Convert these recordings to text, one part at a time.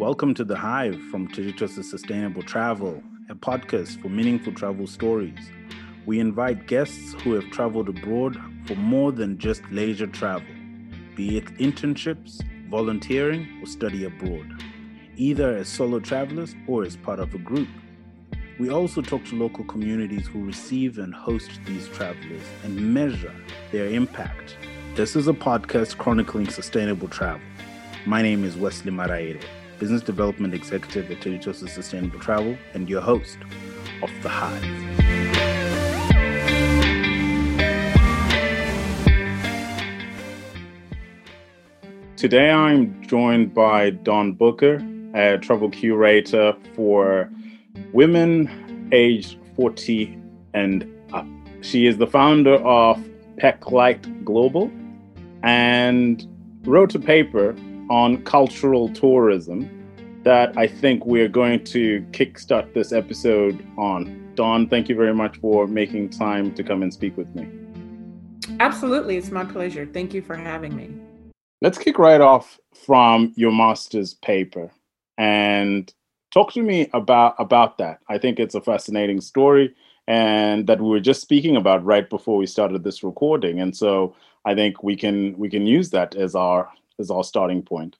Welcome to The Hive from Digital Sustainable Travel, a podcast for meaningful travel stories. We invite guests who have traveled abroad for more than just leisure travel, be it internships, volunteering, or study abroad, either as solo travelers or as part of a group. We also talk to local communities who receive and host these travelers and measure their impact. This is a podcast chronicling sustainable travel. My name is Wesley Maraire, Business Development Executive at Digital Sustainable Travel, and your host of The Hive. Today I'm joined by Dawn Booker, a travel curator for women aged 40 and up. She is the founder of Pack Light Global and wrote a paper on cultural tourism that I think we're going to kickstart this episode on. Dawn, thank you very much for making time to come and speak with me. Absolutely. It's my pleasure. Thank you for having me. Let's kick right off from your master's paper and talk to me about about that. I think it's a fascinating story and that we were just speaking about right before we started this recording. And so I think we can we can use that as our as our starting point.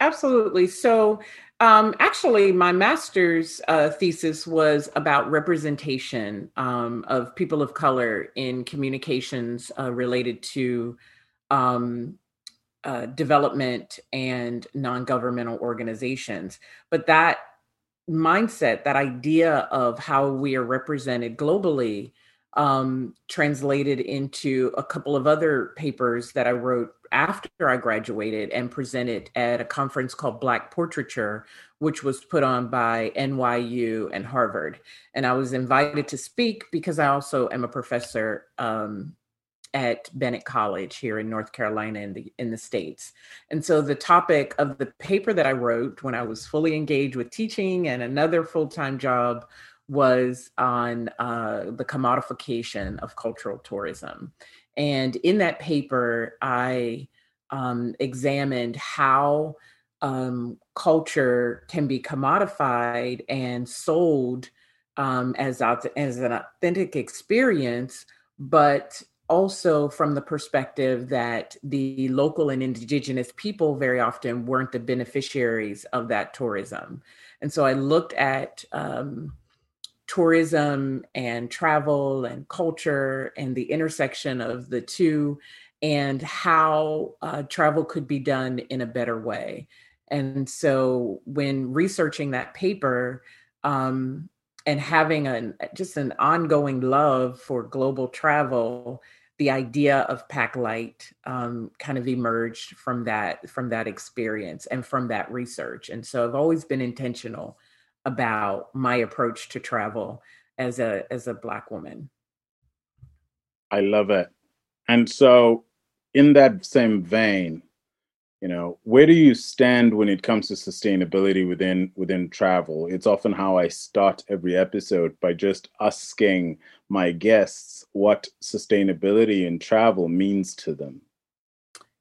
Absolutely. So, um, actually, my master's uh, thesis was about representation um, of people of color in communications uh, related to um, uh, development and non governmental organizations. But that mindset, that idea of how we are represented globally, um, translated into a couple of other papers that I wrote after I graduated and presented at a conference called Black Portraiture, which was put on by NYU and Harvard. And I was invited to speak because I also am a professor um, at Bennett College here in North Carolina in the in the states. And so the topic of the paper that I wrote when I was fully engaged with teaching and another full-time job was on uh, the commodification of cultural tourism. And in that paper, I um, examined how um, culture can be commodified and sold um, as, as an authentic experience, but also from the perspective that the local and indigenous people very often weren't the beneficiaries of that tourism. And so I looked at um, tourism and travel and culture and the intersection of the two and how uh, travel could be done in a better way. And so when researching that paper, um, and having a just an ongoing love for global travel, the idea of Pack Light um, kind of emerged from that from that experience and from that research. And so I've always been intentional about my approach to travel as a as a black woman. I love it. And so in that same vein you know where do you stand when it comes to sustainability within within travel? It's often how i start every episode by just asking my guests what sustainability in travel means to them.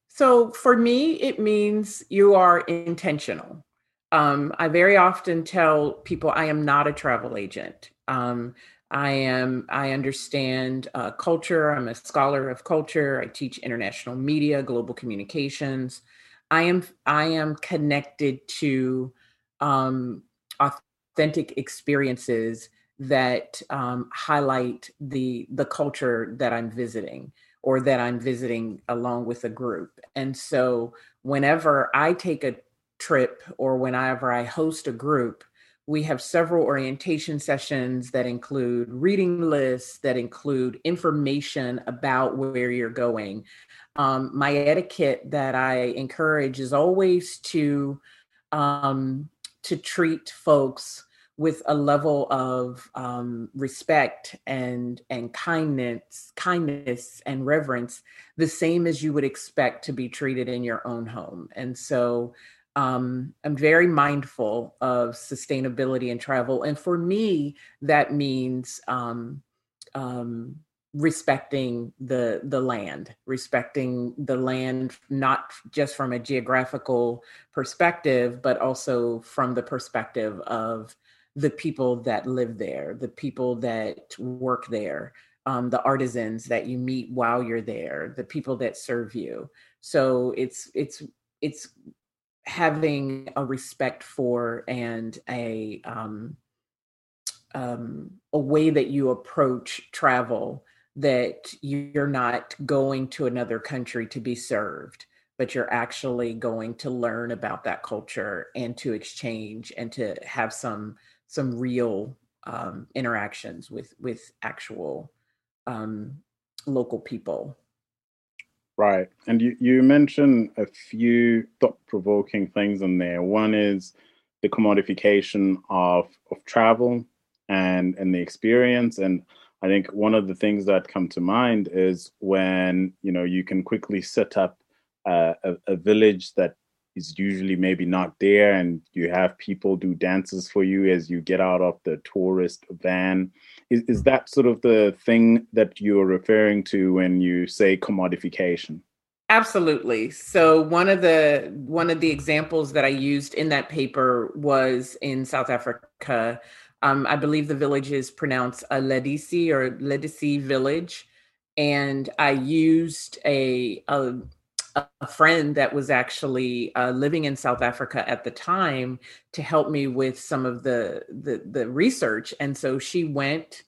So for me it means you are intentional um, I very often tell people I am not a travel agent. Um, I am. I understand uh, culture. I'm a scholar of culture. I teach international media, global communications. I am. I am connected to um, authentic experiences that um, highlight the the culture that I'm visiting or that I'm visiting along with a group. And so, whenever I take a trip or whenever I host a group, we have several orientation sessions that include reading lists, that include information about where you're going. Um, my etiquette that I encourage is always to um, to treat folks with a level of um, respect and and kindness, kindness and reverence, the same as you would expect to be treated in your own home. And so um, I'm very mindful of sustainability and travel. And for me, that means um, um, respecting the the land respecting the land not just from a geographical perspective but also from the perspective of the people that live there the people that work there um, the artisans that you meet while you're there the people that serve you so it's it's it's having a respect for and a um, um, a way that you approach travel that you're not going to another country to be served but you're actually going to learn about that culture and to exchange and to have some some real um, interactions with with actual um, local people right and you you mentioned a few thought-provoking things in there. One is the commodification of of travel and and the experience and I think one of the things that come to mind is when you know you can quickly set up uh, a, a, village that is usually maybe not there, and you have people do dances for you as you get out of the tourist van. Is is that sort of the thing that you're referring to when you say commodification? Absolutely. So one of the one of the examples that I used in that paper was in South Africa um, I believe the village is pronounced a Ledisi or Ledisi village. And I used a, a, a friend that was actually uh, living in South Africa at the time to help me with some of the, the, the research. And so she went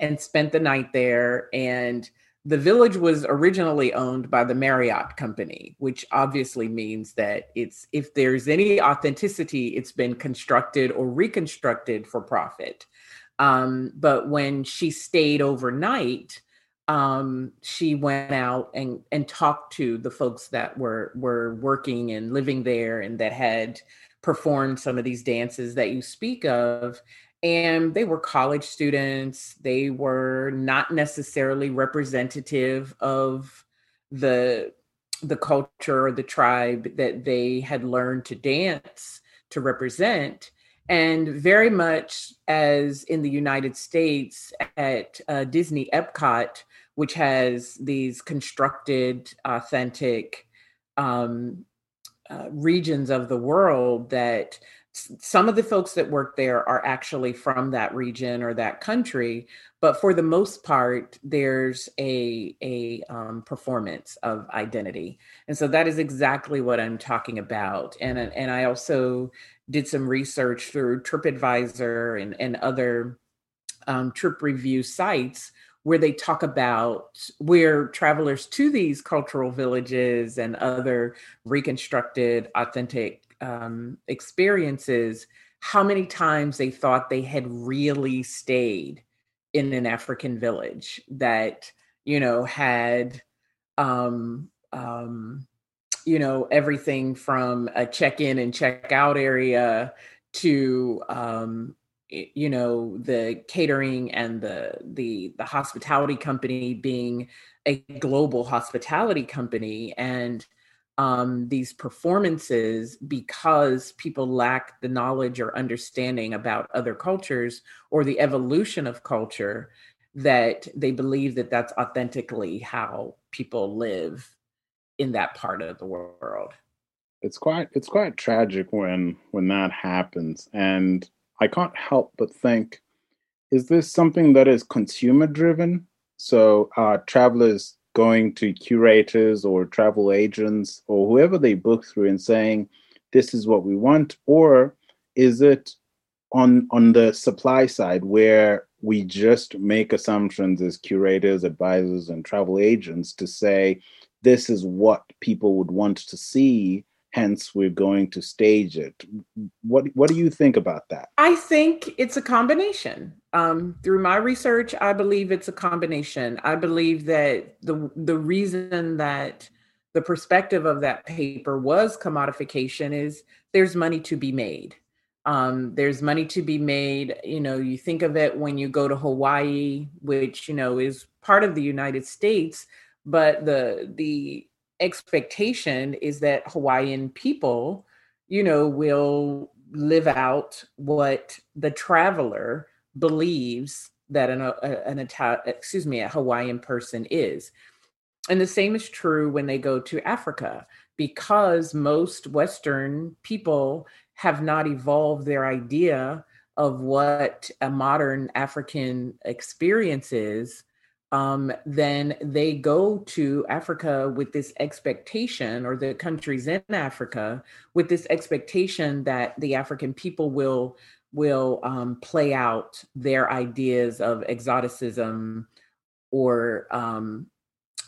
and spent the night there and the village was originally owned by the Marriott company, which obviously means that it's if there's any authenticity, it's been constructed or reconstructed for profit. Um, but when she stayed overnight, um, she went out and and talked to the folks that were were working and living there and that had performed some of these dances that you speak of and they were college students. They were not necessarily representative of the the culture or the tribe that they had learned to dance to represent. And very much as in the united states at uh, disney epcot which has these constructed authentic um, uh, regions of the world that some of the folks that work there are actually from that region or that country but for the most part there's a a um, performance of identity. And so that is exactly what i'm talking about. And and i also did some research through tripadvisor and and other um, trip review sites where they talk about where travelers to these cultural villages and other reconstructed authentic um, experiences how many times they thought they had really stayed in an African village that, you know, had, um, um, you know, everything from a check in and check out area to, um, you know the catering and the the the hospitality company being a global hospitality company and um, these performances because people lack the knowledge or understanding about other cultures or the evolution of culture that they believe that that's authentically how people live in that part of the world. It's quite it's quite tragic when when that happens. And i can't help but think is this something that is consumer driven? So uh travelers going to curators or travel agents or whoever they book through and saying this is what we want or is it on on the supply side where we just make assumptions as curators advisors and travel agents to say this is what people would want to see hence we're going to stage it. What what do you think about that? I think it's a combination. Um, through my research i believe it's a combination. I believe that the the reason that the perspective of that paper was commodification is there's money to be made. Um, there's money to be made. You know you think of it when you go to hawaii which you know is part of the united states but the the expectation is that Hawaiian people, you know, will live out what the traveler believes that an, uh, an Italian, excuse me, a Hawaiian person is. And the same is true when they go to Africa, because most Western people have not evolved their idea of what a modern African experience is um, then they go to Africa with this expectation, or the countries in Africa with this expectation that the African people will will um, play out their ideas of exoticism or um,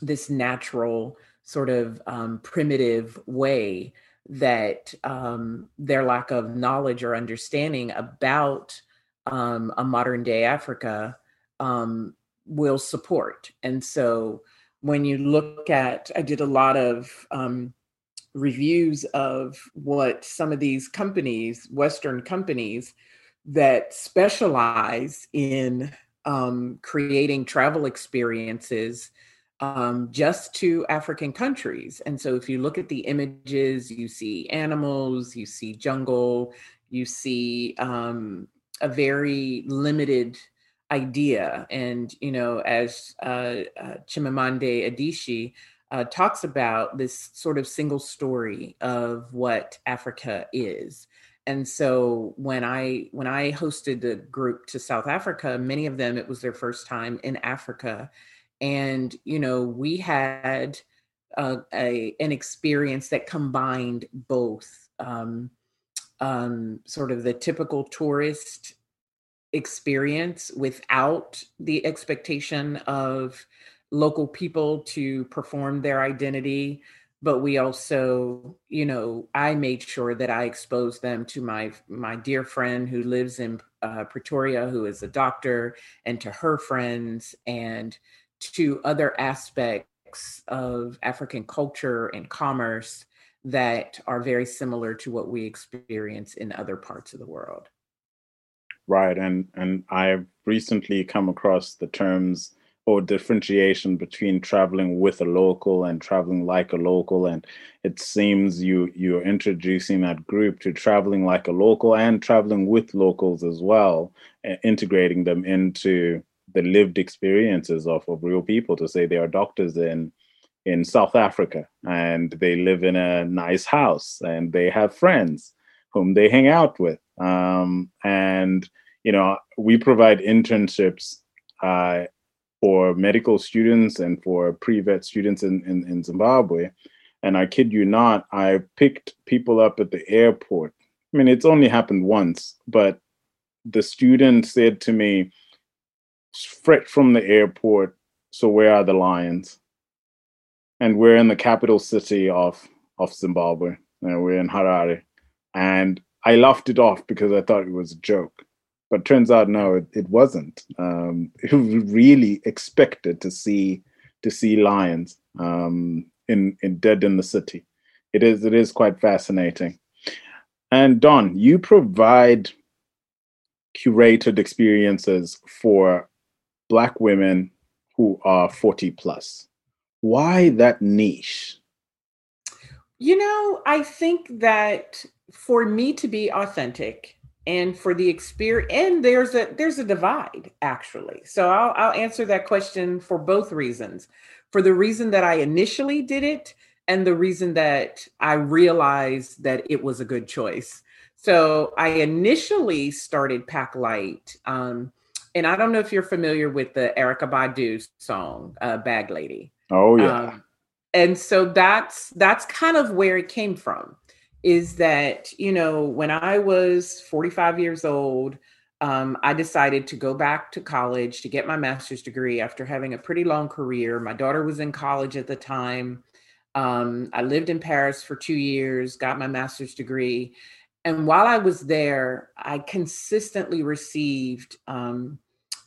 this natural sort of um, primitive way that um, their lack of knowledge or understanding about um, a modern day Africa um, will support. And so when you look at, I did a lot of um, reviews of what some of these companies, Western companies, that specialize in um, creating travel experiences um, just to African countries. And so if you look at the images, you see animals, you see jungle, you see um, a very limited idea. And, you know, as uh, uh, Chimamanda Adichie uh, talks about this sort of single story of what Africa is. And so when I when I hosted the group to South Africa, many of them it was their first time in Africa, and you know we had uh, a an experience that combined both um, um, sort of the typical tourist experience without the expectation of local people to perform their identity but we also you know i made sure that i exposed them to my my dear friend who lives in uh, pretoria who is a doctor and to her friends and to other aspects of african culture and commerce that are very similar to what we experience in other parts of the world Right, and and I've recently come across the terms or differentiation between traveling with a local and traveling like a local, and it seems you you're introducing that group to traveling like a local and traveling with locals as well, integrating them into the lived experiences of, of real people. To say they are doctors in in South Africa and they live in a nice house and they have friends whom they hang out with. Um, and you know, we provide internships uh, for medical students and for pre-vet students in, in, in Zimbabwe. And I kid you not, I picked people up at the airport. I mean, it's only happened once, but the student said to me, straight from the airport, so where are the lions? And we're in the capital city of, of Zimbabwe. And we're in Harare. And I laughed it off because I thought it was a joke but turns out no, it, it wasn't. Um, it really expected to see to see lions um, in, in dead in the city. It is it is quite fascinating. And Dawn, you provide curated experiences for Black women who are 40 plus. Why that niche? You know, I think that for me to be authentic, and for the experience and there's a there's a divide actually. So I'll, I'll answer that question for both reasons. For the reason that i initially did it and the reason that i realized that it was a good choice. So i initially started pack light um, and i don't know if you're familiar with the erykah badu song uh, bag lady. Oh yeah. Um, and so that's that's kind of where it came from is that, you know, when I was 45 years old, um, I decided to go back to college to get my master's degree after having a pretty long career. My daughter was in college at the time. Um, I lived in Paris for two years, got my master's degree. And while I was there, I consistently received um,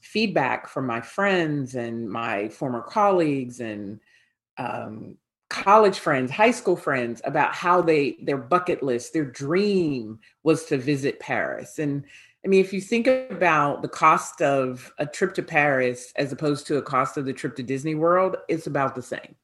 feedback from my friends and my former colleagues and um, college friends, high school friends about how they their bucket list, their dream was to visit Paris. And I mean, if you think about the cost of a trip to Paris as opposed to a cost of the trip to Disney World, it's about the same.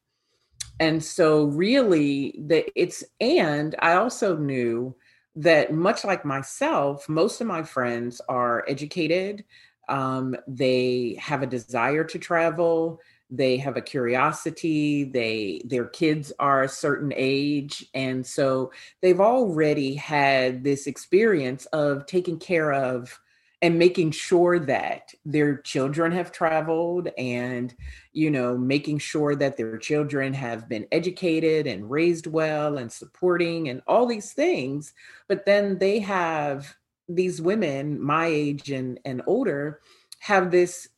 And so really that it's and I also knew that much like myself, most of my friends are educated, Um, they have a desire to travel. They have a curiosity. They their kids are a certain age, and so they've already had this experience of taking care of and making sure that their children have traveled and you know making sure that their children have been educated and raised well and supporting and all these things but then they have these women my age and and older have this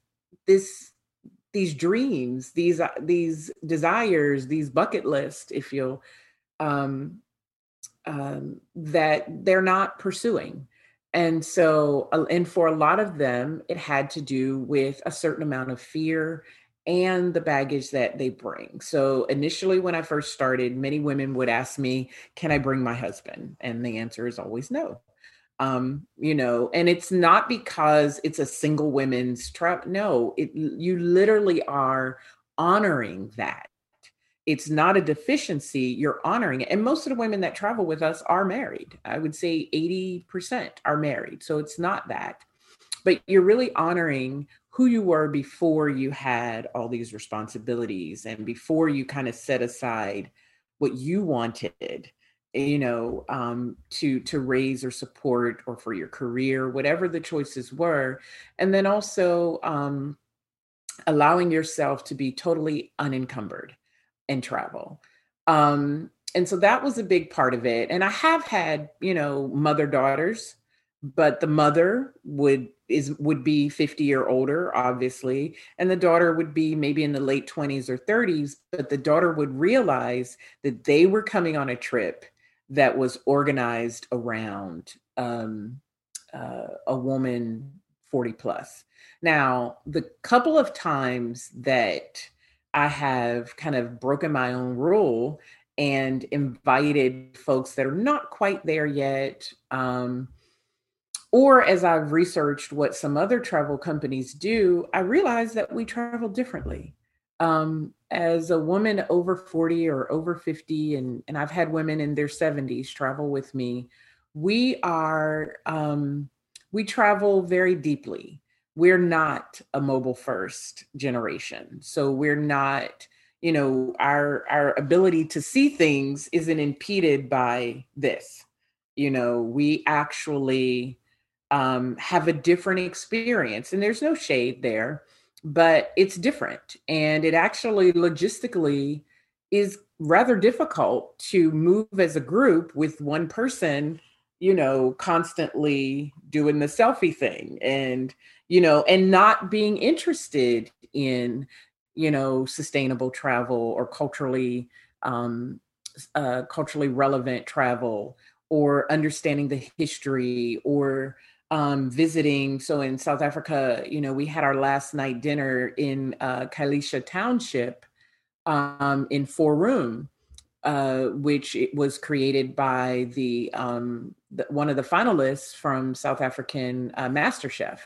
this these dreams these uh, these desires these bucket lists, if you'll um um that they're not pursuing and so, uh, and for a lot of them, it had to do with a certain amount of fear and the baggage that they bring. So, initially, when I first started, many women would ask me, Can I bring my husband? And the answer is always no. Um, you know, and it's not because it's a single women's trap. No, it you literally are honoring that. It's not a deficiency you're honoring it. And most of the women that travel with us are married. I would say 80% are married. So it's not that. But you're really honoring who you were before you had all these responsibilities and before you kind of set aside what you wanted you know um, to to raise or support or for your career whatever the choices were and then also um, allowing yourself to be totally unencumbered and travel. Um, and so that was a big part of it. And I have had, you know, mother daughters, but the mother would is would be 50 or older, obviously, and the daughter would be maybe in the late 20s or 30s, but the daughter would realize that they were coming on a trip that was organized around um, uh, a woman 40 plus. Now, the couple of times that I have kind of broken my own rule and invited folks that are not quite there yet. Um, or as I've researched what some other travel companies do, I realize that we travel differently. Um, as a woman over 40 or over 50, and, and I've had women in their 70s travel with me, we are, um, we travel very deeply. We're not a mobile first generation so we're not you know our our ability to see things isn't impeded by this. You know we actually um, have a different experience and there's no shade there but it's different and it actually logistically is rather difficult to move as a group with one person you know constantly doing the selfie thing and you know, and not being interested in, you know, sustainable travel or culturally um, uh, culturally relevant travel or understanding the history or um, visiting. So in South Africa, you know, we had our last night dinner in uh, Khayelitsha Township um, in Four Room, uh, which was created by the, um, the, one of the finalists from South African uh, MasterChef.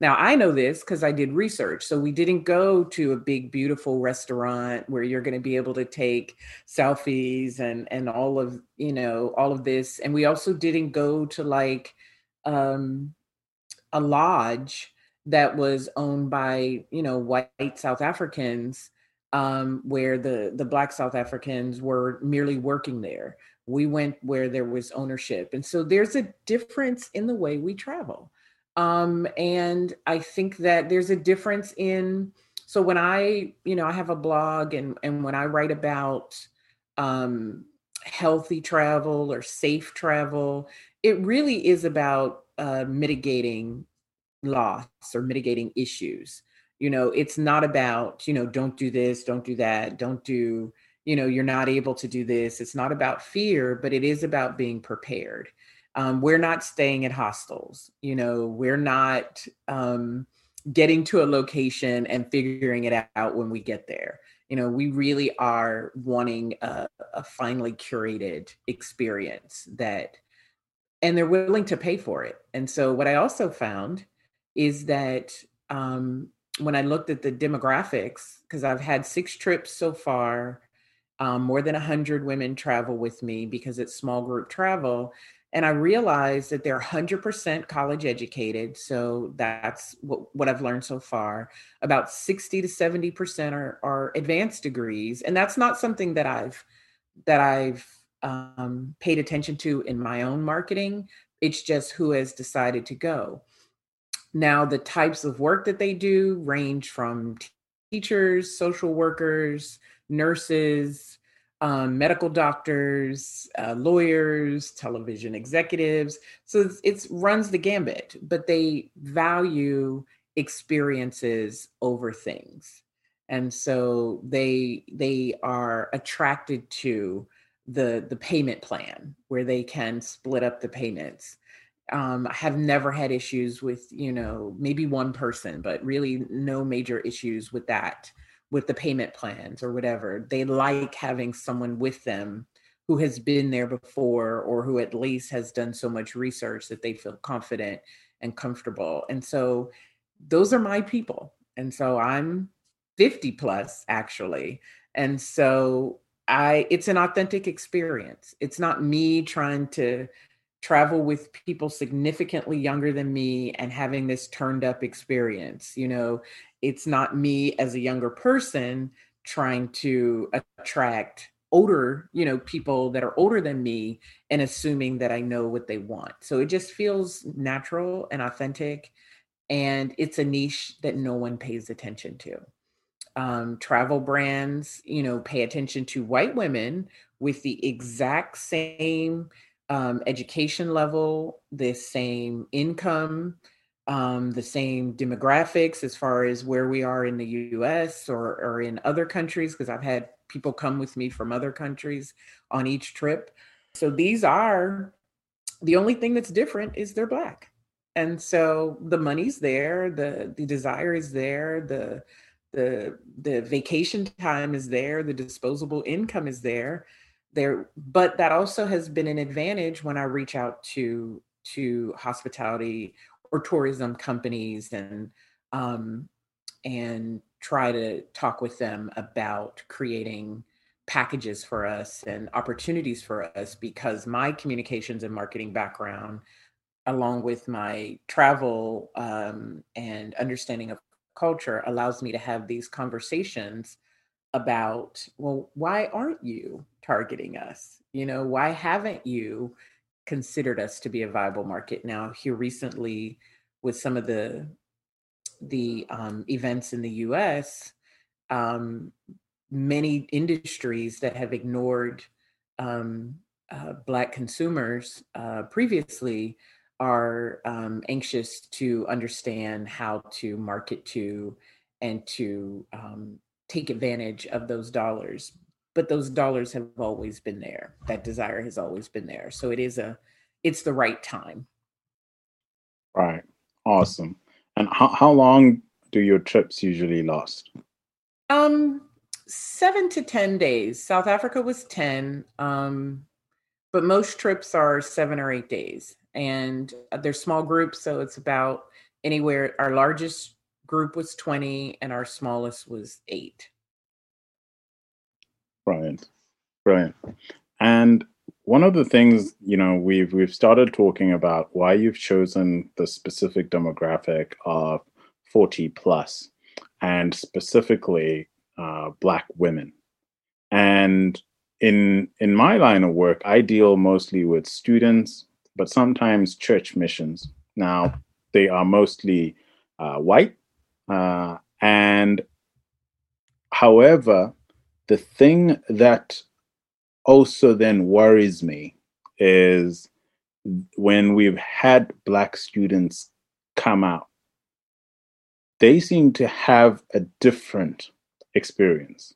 Now, I know this because I did research. So we didn't go to a big, beautiful restaurant where you're going to be able to take selfies and and all of you know all of this. And we also didn't go to like um, a lodge that was owned by you know white South Africans, um, where the the black South Africans were merely working there. We went where there was ownership, and so there's a difference in the way we travel um, and I think that there's a difference in so when I, you know, I have a blog and and when I write about um healthy travel or safe travel, it really is about uh, mitigating loss or mitigating issues. You know, it's not about, you know, don't do this, don't do that, don't do, you know, you're not able to do this. It's not about fear, but it is about being prepared um, we're not staying at hostels you know we're not um, getting to a location and figuring it out when we get there you know we really are wanting a, a finely curated experience that and they're willing to pay for it and so what i also found is that um, when i looked at the demographics because i've had six trips so far Um, more than 100 women travel with me because it's small group travel. And I realized that they're 100% college educated. So that's what, what I've learned so far. About 60 to 70% are, are advanced degrees. And that's not something that I've that I've um, paid attention to in my own marketing. It's just who has decided to go. Now, the types of work that they do range from teachers, social workers, nurses, um, medical doctors, uh, lawyers, television executives. So it runs the gambit, but they value experiences over things, and so they they are attracted to the the payment plan where they can split up the payments. Um, I have never had issues with you know maybe one person, but really no major issues with that with the payment plans or whatever. They like having someone with them who has been there before or who at least has done so much research that they feel confident and comfortable. And so those are my people. And so I'm 50 plus actually. And so I it's an authentic experience. It's not me trying to travel with people significantly younger than me and having this turned up experience. You know, it's not me as a younger person trying to attract older, you know, people that are older than me and assuming that I know what they want. So it just feels natural and authentic. And it's a niche that no one pays attention to. Um, travel brands, you know, pay attention to white women with the exact same um, education level, the same income, um, the same demographics as far as where we are in the US or, or in other countries, because I've had people come with me from other countries on each trip. So these are the only thing that's different is they're black. And so the money's there, the the desire is there, the the the vacation time is there, the disposable income is there. There, but that also has been an advantage when I reach out to to hospitality or tourism companies and um, and try to talk with them about creating packages for us and opportunities for us because my communications and marketing background along with my travel um, and understanding of culture allows me to have these conversations about well why aren't you targeting us you know why haven't you considered us to be a viable market. Now, here recently, with some of the the um, events in the U.S., um, many industries that have ignored um, uh, Black consumers uh, previously are um, anxious to understand how to market to and to um, take advantage of those dollars but those dollars have always been there. That desire has always been there. So it is a it's the right time. Right. Awesome. And how, how long do your trips usually last? Um seven to ten days. South africa was 10 um but most trips are seven or eight days and uh, they're small groups so it's about anywhere our largest group was 20 and our smallest was eight Brilliant, brilliant. And one of the things you know we've we've started talking about why you've chosen the specific demographic of 40 plus and specifically uh, black women and in in my line of work i deal mostly with students but sometimes church missions. Now they are mostly uh, white uh, and however the thing that also then worries me is when we've had black students come out they seem to have a different experience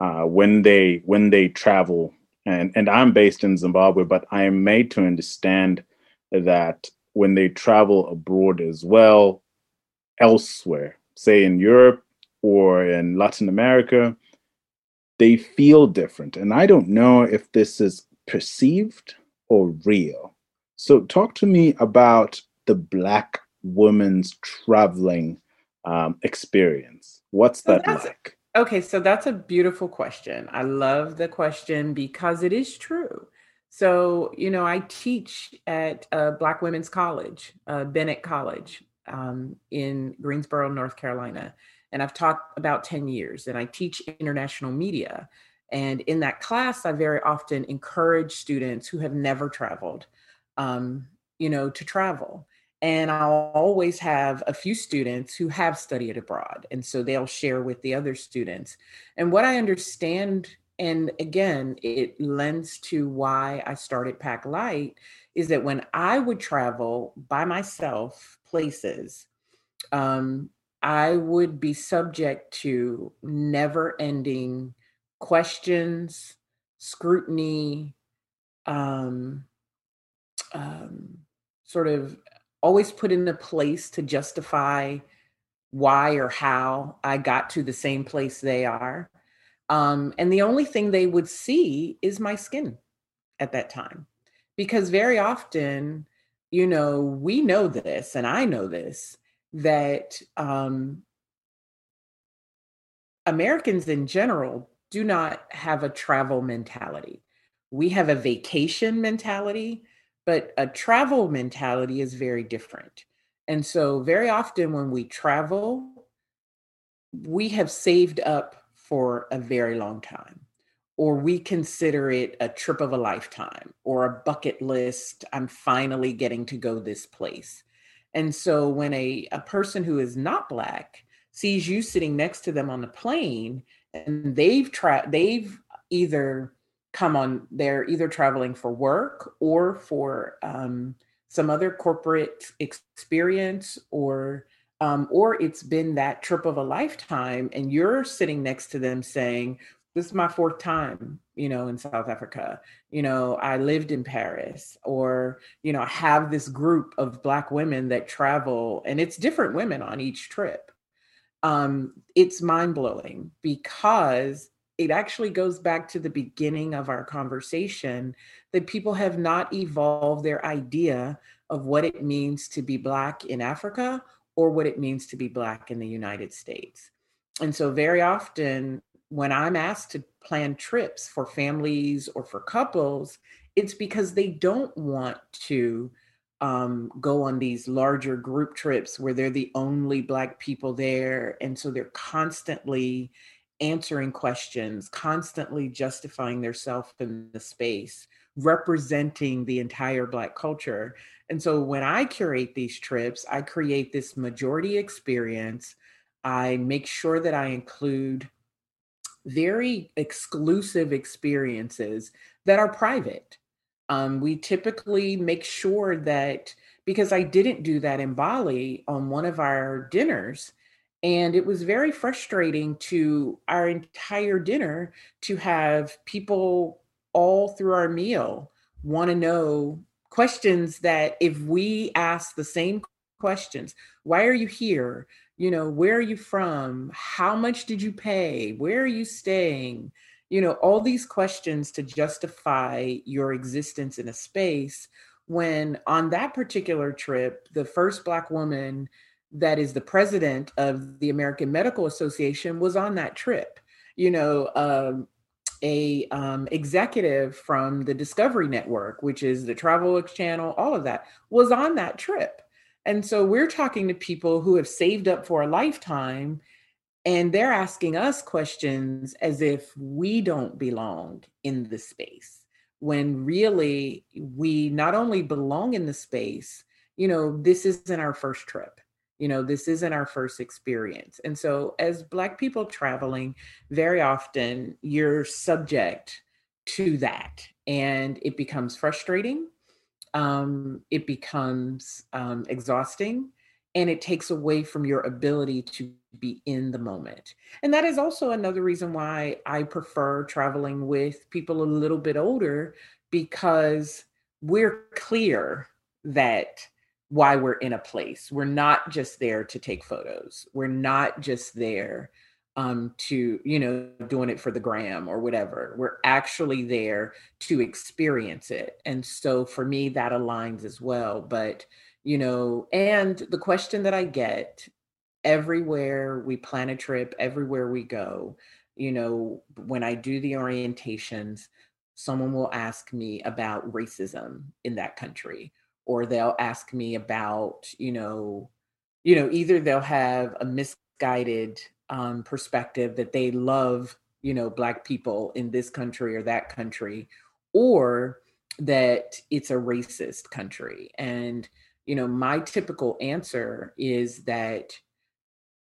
uh, when they when they travel and and i'm based in zimbabwe but i am made to understand that when they travel abroad as well elsewhere say in europe or in latin america they feel different. And I don't know if this is perceived or real. So, talk to me about the Black woman's traveling um, experience. What's that that's, like? Okay, so that's a beautiful question. I love the question because it is true. So, you know, I teach at uh, Black Women's College, uh, Bennett College um, in Greensboro, North Carolina. And I've taught about 10 years and I teach international media. And in that class, I very often encourage students who have never traveled, um, you know, to travel. And I'll always have a few students who have studied abroad. And so they'll share with the other students. And what I understand and again, it lends to why I started Pack Light is that when I would travel by myself places, um, I would be subject to never ending questions, scrutiny, um, um, sort of always put in a place to justify why or how I got to the same place they are. Um, and the only thing they would see is my skin at that time. Because very often, you know, we know this, and I know this, that um, Americans in general do not have a travel mentality. We have a vacation mentality, but a travel mentality is very different. And so, very often when we travel, we have saved up for a very long time, or we consider it a trip of a lifetime or a bucket list. I'm finally getting to go this place. And so when a, a person who is not Black sees you sitting next to them on the plane and they've tried, they've either come on, they're either traveling for work or for um, some other corporate experience or um, or it's been that trip of a lifetime and you're sitting next to them saying this is my fourth time you know in south africa. You know i lived in paris or you know have this group of black women that travel and it's different women on each trip. Um, it's mind-blowing because it actually goes back to the beginning of our conversation that people have not evolved their idea of what it means to be black in africa or what it means to be Black in the United States. And so, very often, when I'm asked to plan trips for families or for couples, it's because they don't want to um, go on these larger group trips where they're the only Black people there. And so they're constantly answering questions, constantly justifying themselves in the space, representing the entire Black culture. And so when I curate these trips, I create this majority experience. I make sure that I include very exclusive experiences that are private. Um, we typically make sure that because I didn't do that in Bali on one of our dinners, and it was very frustrating to our entire dinner to have people all through our meal want to know questions that if we ask the same questions why are you here? You know where are you from? How much did you pay? Where are you staying? You know all these questions to justify your existence in a space when on that particular trip the first black woman that is the president of the american medical association was on that trip you know um, a um, executive from the Discovery Network, which is the Travel Channel, all of that was on that trip. And so we're talking to people who have saved up for a lifetime and they're asking us questions as if we don't belong in the space when really we not only belong in the space, you know, this isn't our first trip you know this isn't our first experience. And so as black people traveling very often you're subject to that and it becomes frustrating um, it becomes um, exhausting and it takes away from your ability to be in the moment. And that is also another reason why i prefer traveling with people a little bit older because we're clear that why we're in a place. We're not just there to take photos. We're not just there um, to, you know, doing it for the gram or whatever. We're actually there to experience it. And so for me, that aligns as well. But, you know, and the question that I get everywhere we plan a trip, everywhere we go, you know, when I do the orientations, someone will ask me about racism in that country, or they'll ask me about, you know, you know, either they'll have a misguided um, perspective that they love, you know, black people in this country or that country, or that it's a racist country. And, you know, my typical answer is that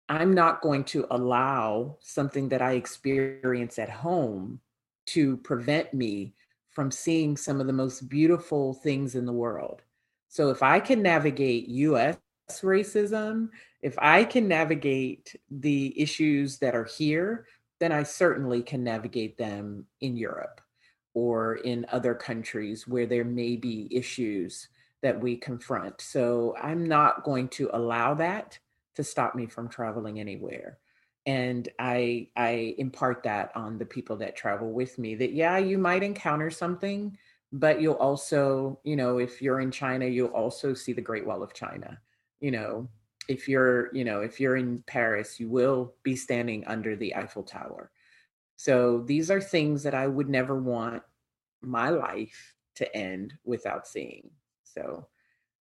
I'm not going to allow something that I experience at home to prevent me from seeing some of the most beautiful things in the world. So if I can navigate US racism, if I can navigate the issues that are here, then I certainly can navigate them in Europe or in other countries where there may be issues that we confront. So I'm not going to allow that to stop me from traveling anywhere and i i impart that on the people that travel with me that yeah you might encounter something but you'll also you know if you're in china you'll also see the great wall of china. You know if you're you know if you're in paris you will be standing under the eiffel tower. So these are things that i would never want my life to end without seeing. So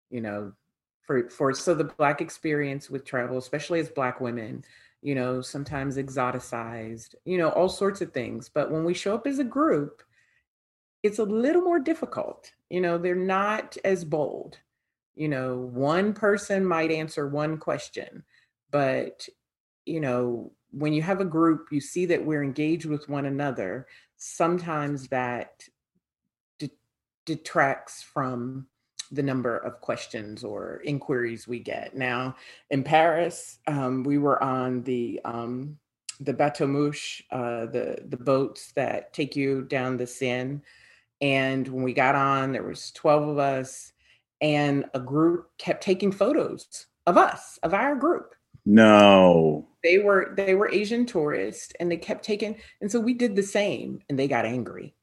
you know for for so the black experience with travel especially as black women you know sometimes exoticized you know all sorts of things. But when we show up as a group it's a little more difficult you know they're not as bold you know one person might answer one question but you know when you have a group you see that we're engaged with one another sometimes that de- detracts from the number of questions or inquiries we get. Now, in Paris, um, we were on the um, the bateau mouche, uh, the the boats that take you down the Seine. And when we got on, there was twelve of us, and a group kept taking photos of us, of our group. No, they were they were Asian tourists, and they kept taking, and so we did the same, and they got angry.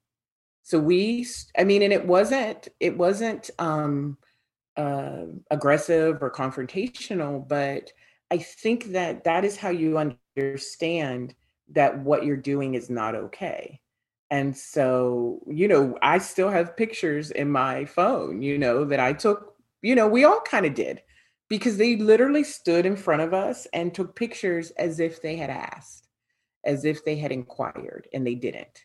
So we i mean and it wasn't it wasn't um uh, aggressive or confrontational but i think that that is how you understand that what you're doing is not okay and so you know i still have pictures in my phone you know that i took you know we all kind of did because they literally stood in front of us and took pictures as if they had asked as if they had inquired and they didn't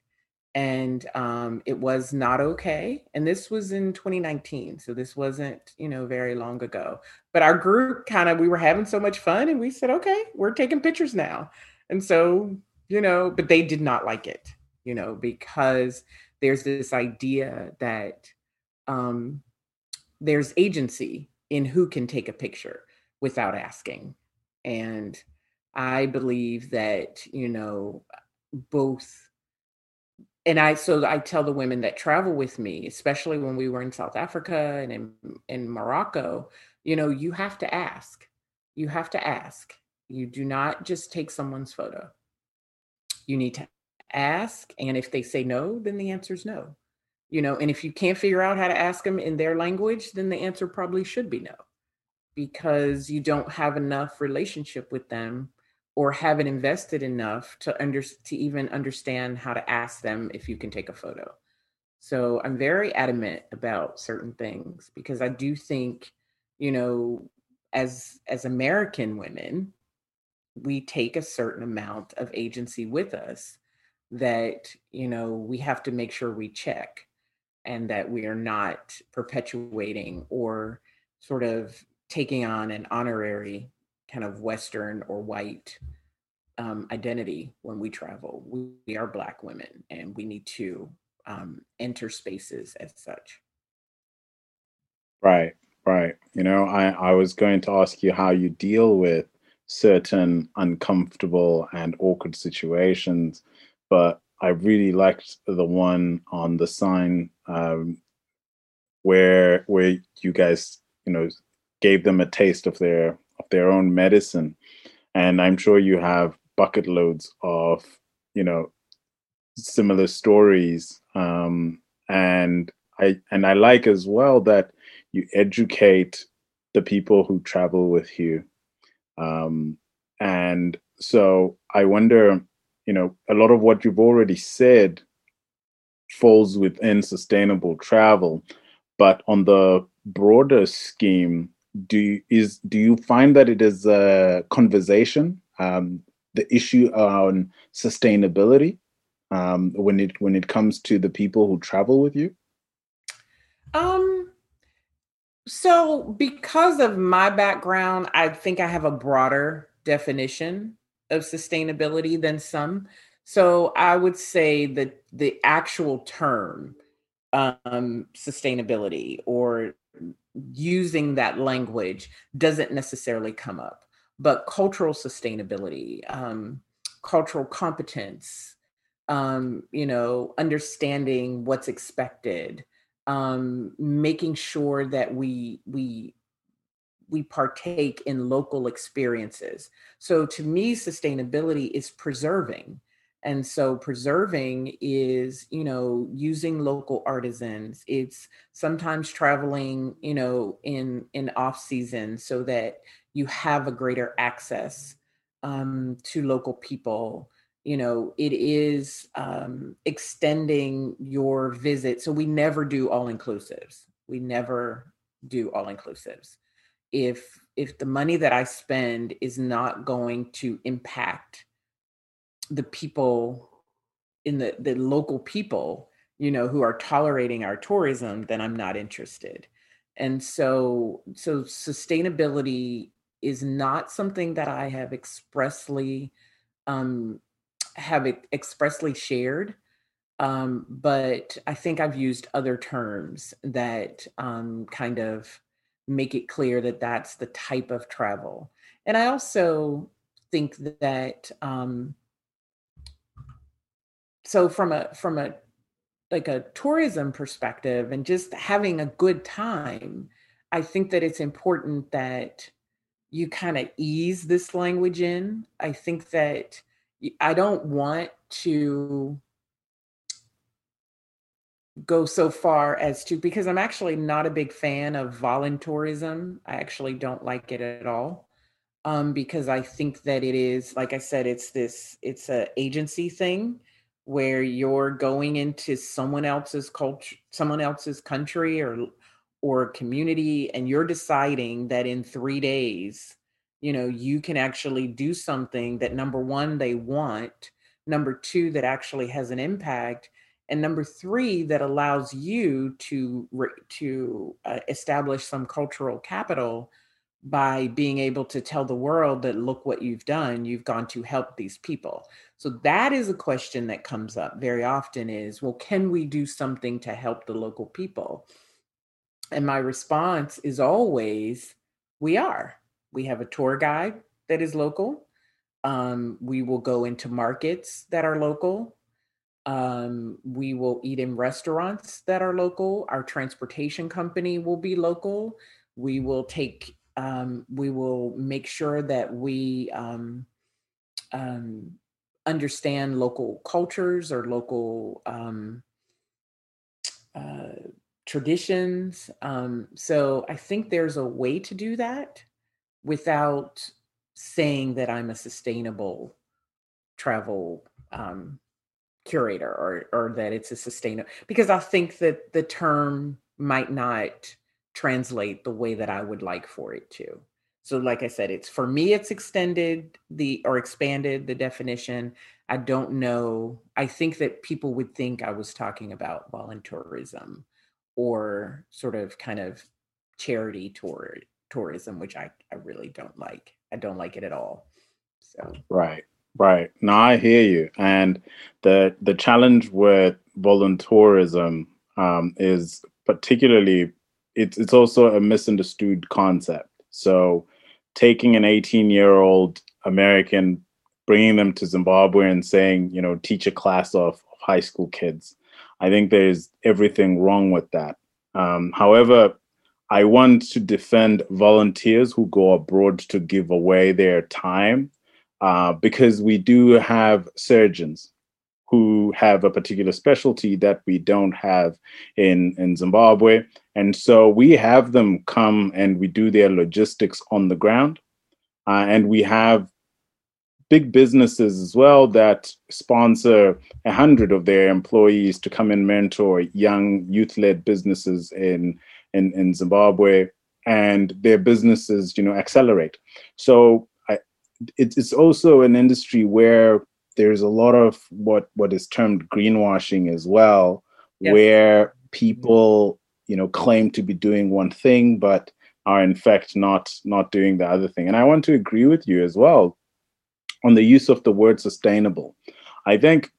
and um, it was not okay. And this was in 2019, so this wasn't you know very long ago. But our group kind of we were having so much fun, and we said, okay, we're taking pictures now. And so you know, but they did not like it, you know, because there's this idea that um, there's agency in who can take a picture without asking, and I believe that you know both and I so I tell the women that travel with me, especially when we were in South Africa and in in Morocco, you know, you have to ask. You have to ask. You do not just take someone's photo. You need to ask, and if they say no, then the answer is no. You know, and if you can't figure out how to ask them in their language, then the answer probably should be no, because you don't have enough relationship with them or haven't invested enough to under to even understand how to ask them if you can take a photo. So I'm very adamant about certain things because I do think, you know, as as American women, we take a certain amount of agency with us that, you know, we have to make sure we check and that we are not perpetuating or sort of taking on an honorary kind of Western or white um, identity when we travel. We, we, are Black women and we need to um, enter spaces as such. Right, right. You know, I, I was going to ask you how you deal with certain uncomfortable and awkward situations, but I really liked the one on the sign um, where where you guys, you know, gave them a taste of their of their own medicine. And I'm sure you have bucket loads of, you know, similar stories. Um, and I and I like as well that you educate the people who travel with you. Um, and so I wonder, you know, a lot of what you've already said falls within sustainable travel, but on the broader scheme, do you, is do you find that it is a conversation, um, the issue on sustainability, um, when it when it comes to the people who travel with you? Um. So, because of my background, I think I have a broader definition of sustainability than some. So I would say that the actual term um, sustainability or using that language doesn't necessarily come up, but cultural sustainability, um, cultural competence, um, you know, understanding what's expected, um, making sure that we we we partake in local experiences. So to me, sustainability is preserving. And so preserving is, you know, using local artisans. It's sometimes traveling, you know, in in off season so that you have a greater access um, to local people. You know, it is um, extending your visit. So we never do all inclusives. We never do all inclusives if if the money that I spend is not going to impact the people in the the local people, you know, who are tolerating our tourism, then I'm not interested. And so so sustainability is not something that I have expressly um have expressly shared um, but I think I've used other terms that um, kind of make it clear that that's the type of travel. And I also think that um, so from a from a like a tourism perspective and just having a good time, I think that it's important that you kind of ease this language in. I think that I don't want to go so far as to because I'm actually not a big fan of voluntourism. I actually don't like it at all. Um, because I think that it is, like I said, it's this, it's a agency thing where you're going into someone else's culture, someone else's country or or community, and you're deciding that in three days, you know, you can actually do something that number one, they want, number two, that actually has an impact and number three that allows you to to uh, establish some cultural capital by being able to tell the world that look what you've done. You've gone to help these people. So that is a question that comes up very often is well can we do something to help the local people? And my response is always we are. We have a tour guide that is local. Um, we will go into markets that are local um, we will eat in restaurants that are local. Our transportation company will be local. We will take, um, we will make sure that we um, um, understand local cultures or local um, uh, traditions. Um, so I think there's a way to do that without saying that I'm a sustainable travel um, curator or or that it's a sustainable because I think that the term might not translate the way that I would like for it to. So like I said, it's for me it's extended the or expanded the definition. I don't know. I think that people would think I was talking about voluntourism or sort of kind of charity tour tourism, which I, I really don't like. I don't like it at all. So right. Right. No, I hear you. And the the challenge with voluntourism um, is particularly it's it's also a misunderstood concept. So taking an 18 year old American, bringing them to Zimbabwe and saying, you know, teach a class of, of high school kids. I think there's everything wrong with that. Um, however, I want to defend volunteers who go abroad to give away their time uh, because we do have surgeons who have a particular specialty that we don't have in, in Zimbabwe. And so we have them come and we do their logistics on the ground. Uh, and we have big businesses as well that sponsor a hundred of their employees to come and mentor young youth-led businesses in, in in Zimbabwe, and their businesses, you know, accelerate. So it, it's also an industry where there's a lot of what what is termed greenwashing as well, yes. where people you know claim to be doing one thing but are in fact not not doing the other thing. And i want to agree with you as well on the use of the word sustainable. I think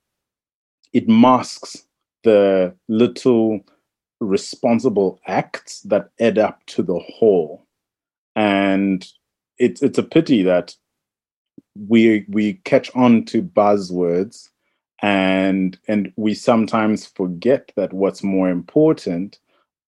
it masks the little responsible acts that add up to the whole. And it's it's a pity that we we catch on to buzzwords and and we sometimes forget that what's more important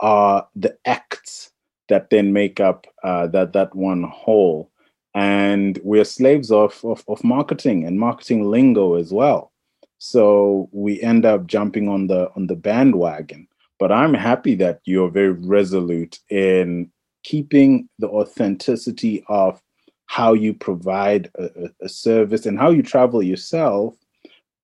are the acts that then make up uh, that that one whole. And we're slaves of, of of marketing and marketing lingo as well. So we end up jumping on the on the bandwagon. But i'm happy that you're very resolute in keeping the authenticity of how you provide a, a service and how you travel yourself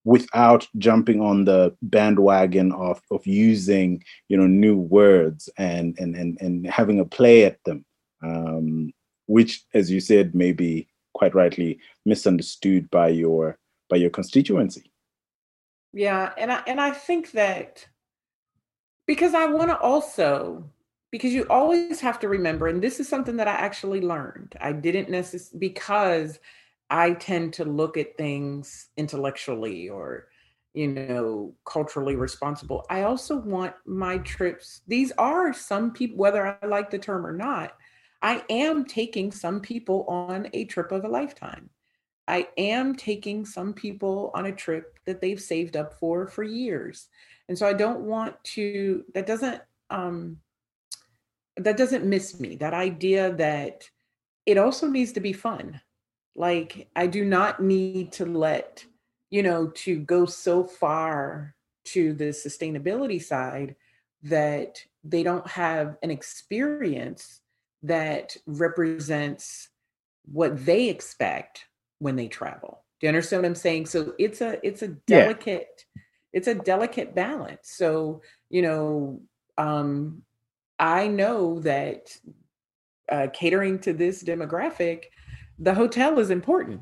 without jumping on the bandwagon of of using you know new words and and and, and having a play at them um, which as you said may be quite rightly misunderstood by your by your constituency. Yeah and i and i think that because i want to also because you always have to remember and this is something that i actually learned. I didn't necessarily because i tend to look at things intellectually or you know culturally responsible i also want my trips these are some people whether i like the term or not i am taking some people on a trip of a lifetime. I am taking some people on a trip that they've saved up for for years. And so i don't want to that doesn't um that doesn't miss me. That idea that it also needs to be fun. Like I do not need to let, you know, to go so far to the sustainability side that they don't have an experience that represents what they expect when they travel. Do you understand what I'm saying? So it's a it's a delicate yeah. it's a delicate balance. So, you know, um I know that uh, catering to this demographic, the hotel is important.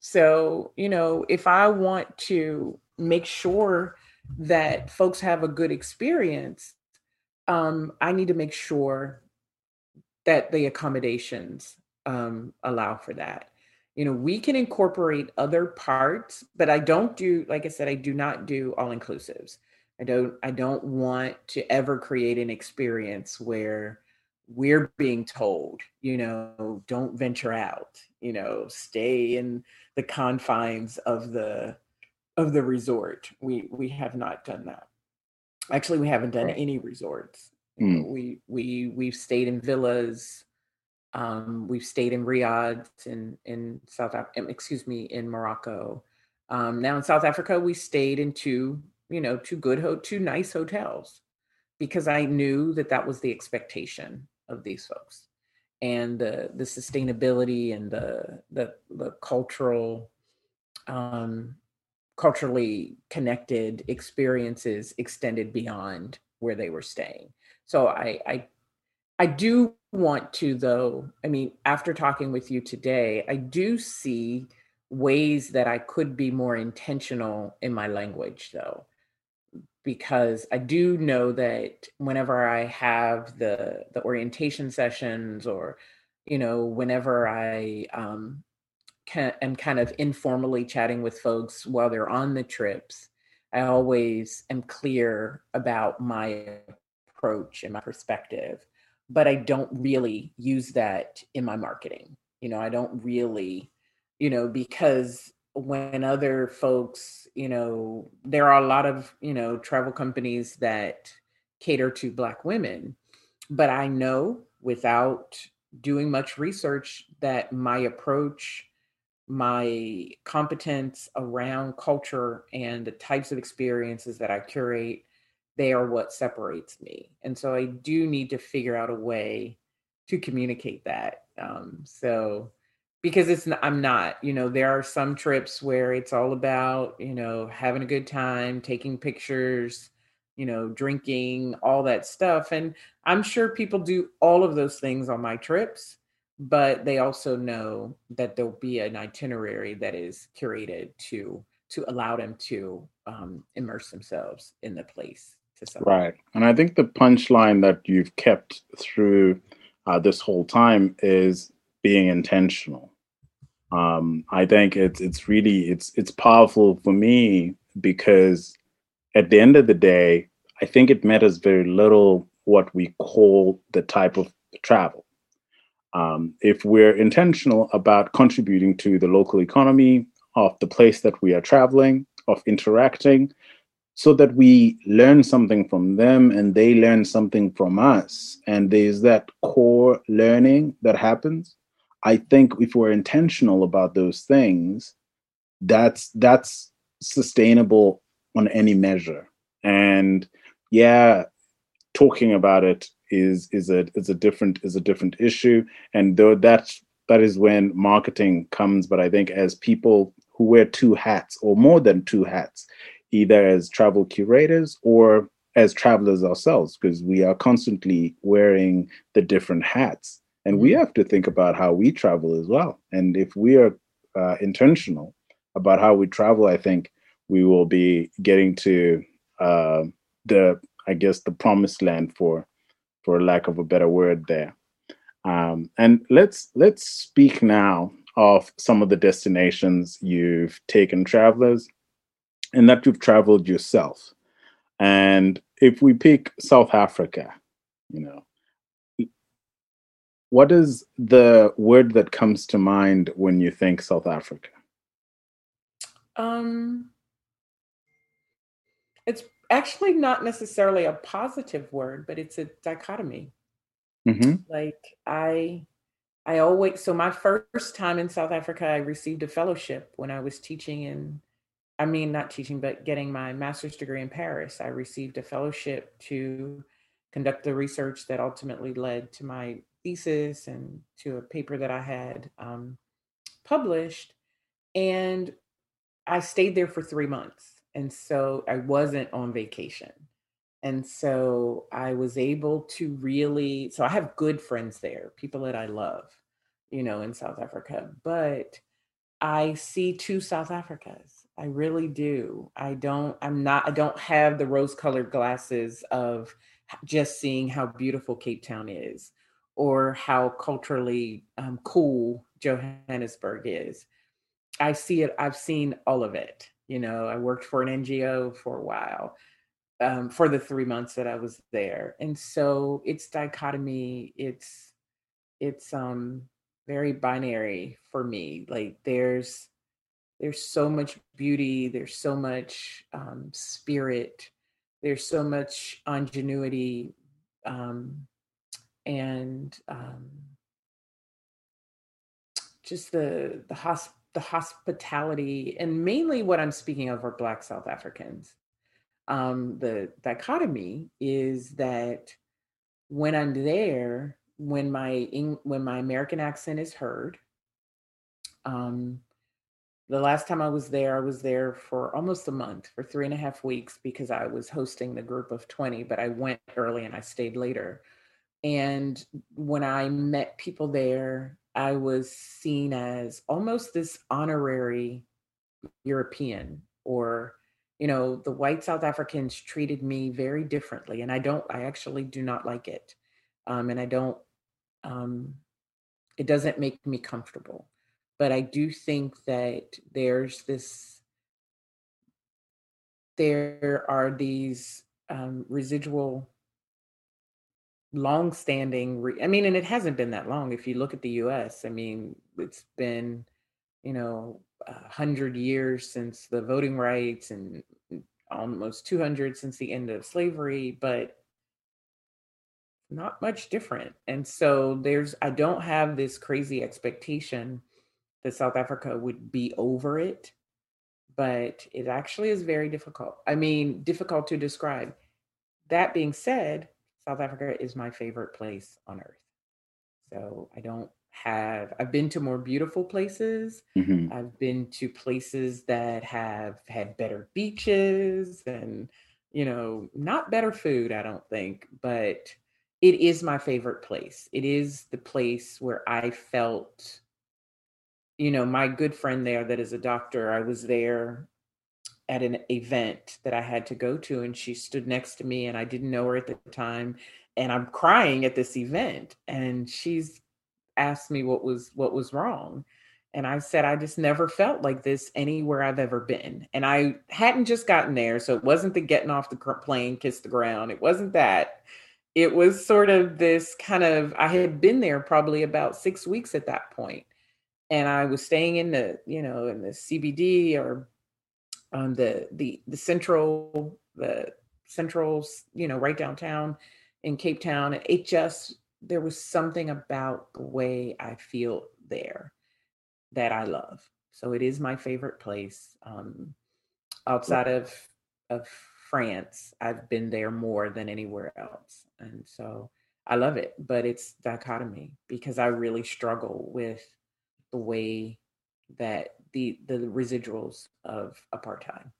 So, you know, if I want to make sure that folks have a good experience, um, I need to make sure that the accommodations um, allow for that. You know, we can incorporate other parts, but I don't do, like I said, I do not do all inclusives. I don't I don't want to ever create an experience where we're being told, you know, don't venture out, you know, stay in the confines of the of the resort. We we have not done that. Actually, we haven't done any resorts. Mm. We we we've stayed in villas. Um, we've stayed in riads in in South Africa. Excuse me, in Morocco. Um, now in South Africa, we stayed in two you know, two good, ho- two nice hotels because I knew that that was the expectation of these folks and the the sustainability and the the, the cultural um culturally connected experiences extended beyond where they were staying. So i i i do want to though i mean after talking with you today i do see ways that i could be more intentional in my language though because I do know that whenever I have the the orientation sessions or you know whenever I um, can am kind of informally chatting with folks while they're on the trips, I always am clear about my approach and my perspective, but I don't really use that in my marketing. You know, I don't really, you know, because when other folks, you know, there are a lot of, you know, travel companies that cater to Black women, but I know without doing much research that my approach, my competence around culture and the types of experiences that I curate, they are what separates me. And so I do need to figure out a way to communicate that. Um, so because it's I'm not, you know, there are some trips where it's all about, you know, having a good time, taking pictures, you know, drinking, all that stuff. And I'm sure people do all of those things on my trips, but they also know that there'll be an itinerary that is curated to to allow them to um, immerse themselves in the place. To some right, and I think the punchline that you've kept through uh, this whole time is being intentional. Um, I think it's it's really it's it's powerful for me because at the end of the day, I think it matters very little what we call the type of travel. Um, if we're intentional about contributing to the local economy of the place that we are traveling, of interacting, so that we learn something from them and they learn something from us, and there's that core learning that happens. I think if we're intentional about those things, that's that's sustainable on any measure. And yeah, talking about it is is a is a different is a different issue and though that's that is when marketing comes but i think as people who wear two hats or more than two hats either as travel curators or as travelers ourselves because we are constantly wearing the different hats and we have to think about how we travel as well and if we are uh, intentional about how we travel i think we will be getting to uh, the i guess the promised land for for lack of a better word there. Um, and let's let's speak now of some of the destinations you've taken travelers and that you've traveled yourself. And if we pick South Africa, you know, what is the word that comes to mind when you think South Africa? Um, it's actually not necessarily a positive word, but it's a dichotomy. Mm-hmm. Like I, I always so my first time in South Africa, I received a fellowship when I was teaching in, I mean not teaching, but getting my master's degree in Paris. I received a fellowship to conduct the research that ultimately led to my thesis and to a paper that I had um, published, and I stayed there for three months and so I wasn't on vacation. And so I was able to really, so I have good friends there, people that I love, you know, in South Africa, but I see two South Africas. I really do. I don't, I'm not, I don't have the rose colored glasses of just seeing how beautiful Cape Town is or how culturally um, cool Johannesburg is. I see it, I've seen all of it. You know, I worked for an NGO for a while um, for the three months that I was there, and so it's dichotomy. It's it's um very binary for me. Like there's there's so much beauty. There's so much um, spirit. There's so much ingenuity, um, and um, just the the hosp the hospitality, and mainly what I'm speaking of are Black South Africans. Um, the dichotomy is that when I'm there, when my when my American accent is heard, um, the last time I was there, I was there for almost a month, for three and a half weeks, because I was hosting the group of 20, but I went early and I stayed later. And when I met people there, I was seen as almost this honorary European or you know the white South Africans treated me very differently and I don't I actually do not like it um, and I don't um, it doesn't make me comfortable. But I do think that there's this there are these um, residual long-standing re- i mean and it hasn't been that long if you look at the us i mean it's been you know 100 years since the voting rights and almost 200 since the end of slavery but not much different. And so there's i don't have this crazy expectation that south africa would be over it but it actually is very difficult i mean difficult to describe. That being said South Africa is my favorite place on earth. So I don't have, I've been to more beautiful places. Mm-hmm. I've been to places that have had better beaches and, you know, not better food, I don't think, but it is my favorite place. It is the place where I felt, you know, my good friend there that is a doctor, I was there at an event that I had to go to, and she stood next to me, and I didn't know her at the time, and I'm crying at this event, and she's asked me what was what was wrong, and I said I just never felt like this anywhere I've ever been, and I hadn't just gotten there, so it wasn't the getting off the plane, kiss the ground, it wasn't that. It was sort of this kind of I had been there probably about six weeks at that point, and I was staying in the you know in the CBD or um, the the the central the central you know right downtown in Cape Town. It just there was something about the way I feel there that I love. So it is my favorite place. Um, outside of of France, I've been there more than anywhere else, and so I love it. But it's dichotomy because I really struggle with the way that the the residuals of apartheid.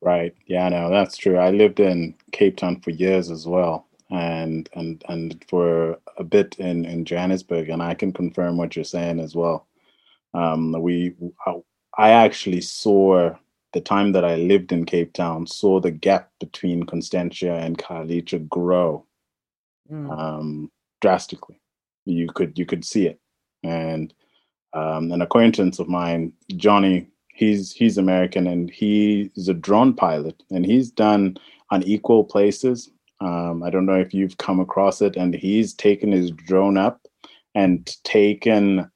Right. Yeah, no, that's true. I lived in Cape Town for years as well, and and and for a bit in in Johannesburg, and I can confirm what you're saying as well. Um, we, I actually saw the time that I lived in Cape Town, saw the gap between Constantia and Khayelitsha grow mm. um, drastically. You could you could see it, and um, an acquaintance of mine, Johnny, he's he's American and he's a drone pilot and he's done unequal places. Um, I don't know if you've come across it, and he's taken his drone up and taken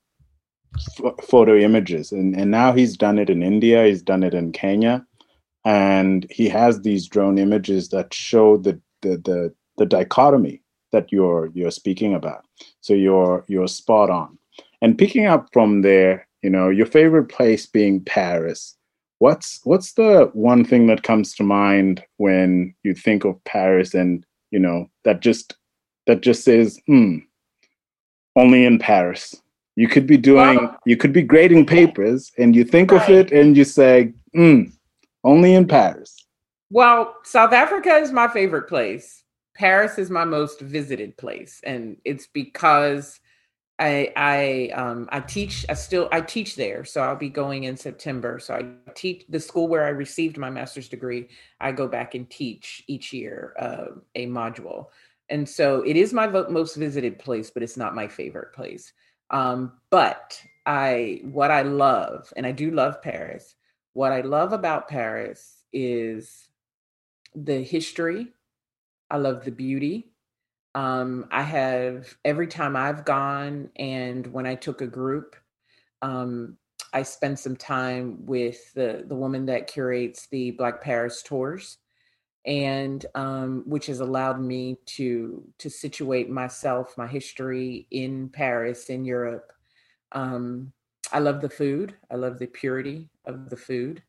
f- photo images, and and now he's done it in India, he's done it in Kenya, and he has these drone images that show the the the, the dichotomy that you're you're speaking about. So you're you're spot on. And picking up from there, you know, your favorite place being Paris. What's what's the one thing that comes to mind when you think of Paris and, you know, that just that just says, hmm, only in Paris. You could be doing you could be grading papers and you think right. of it and you say, hmm, only in Paris. Well, South Africa is my favorite place. Paris is my most visited place. And it's because I I um I teach I still I teach there so I'll be going in September. So I teach the school where I received my master's degree I go back and teach each year uh, a module. And so it is my most visited place but it's not my favorite place. Um but I what I love and I do love Paris what I love about Paris is the history. I love the beauty um, I have every time I've gone and when I took a group, um, I spent some time with the the woman that curates the Black Paris tours, and um, which has allowed me to to situate myself, my history in Paris, in Europe. Um, I love the food. I love the purity of the food.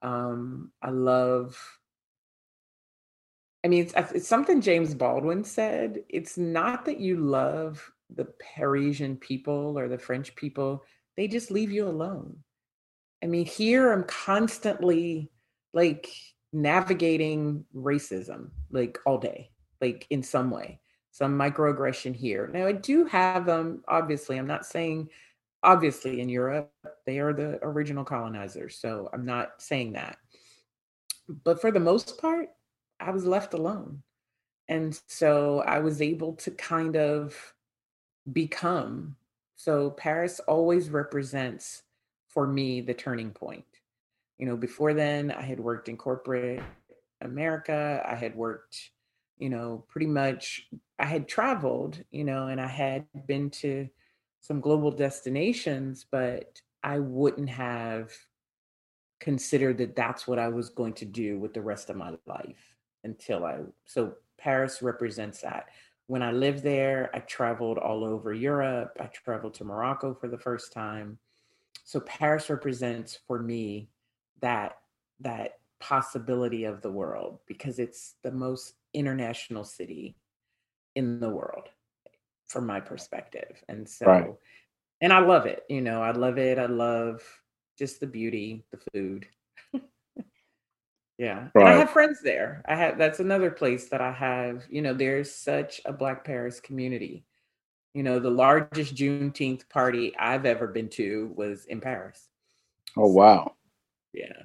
Um, I love I mean, it's, it's something James Baldwin said. It's not that you love the Parisian people or the French people, they just leave you alone. I mean, here I'm constantly like navigating racism like all day, like in some way, some microaggression here. Now, I do have them, um, obviously, I'm not saying obviously in Europe, they are the original colonizers. So I'm not saying that. But for the most part, I was left alone. And so I was able to kind of become. So Paris always represents for me the turning point. You know, before then, I had worked in corporate America. I had worked, you know, pretty much, I had traveled, you know, and I had been to some global destinations, but I wouldn't have considered that that's what I was going to do with the rest of my life until I so Paris represents that. When I lived there, I traveled all over Europe. I traveled to Morocco for the first time. So Paris represents for me that that possibility of the world because it's the most international city in the world. from my perspective. And so, Right. and I love it. You know, I love it. I love just the beauty, the food. Yeah. And I have friends there. I have, that's another place that I have, you know, there's such a Black Paris community. You know, the largest Juneteenth party I've ever been to was in Paris. Oh wow. Yeah.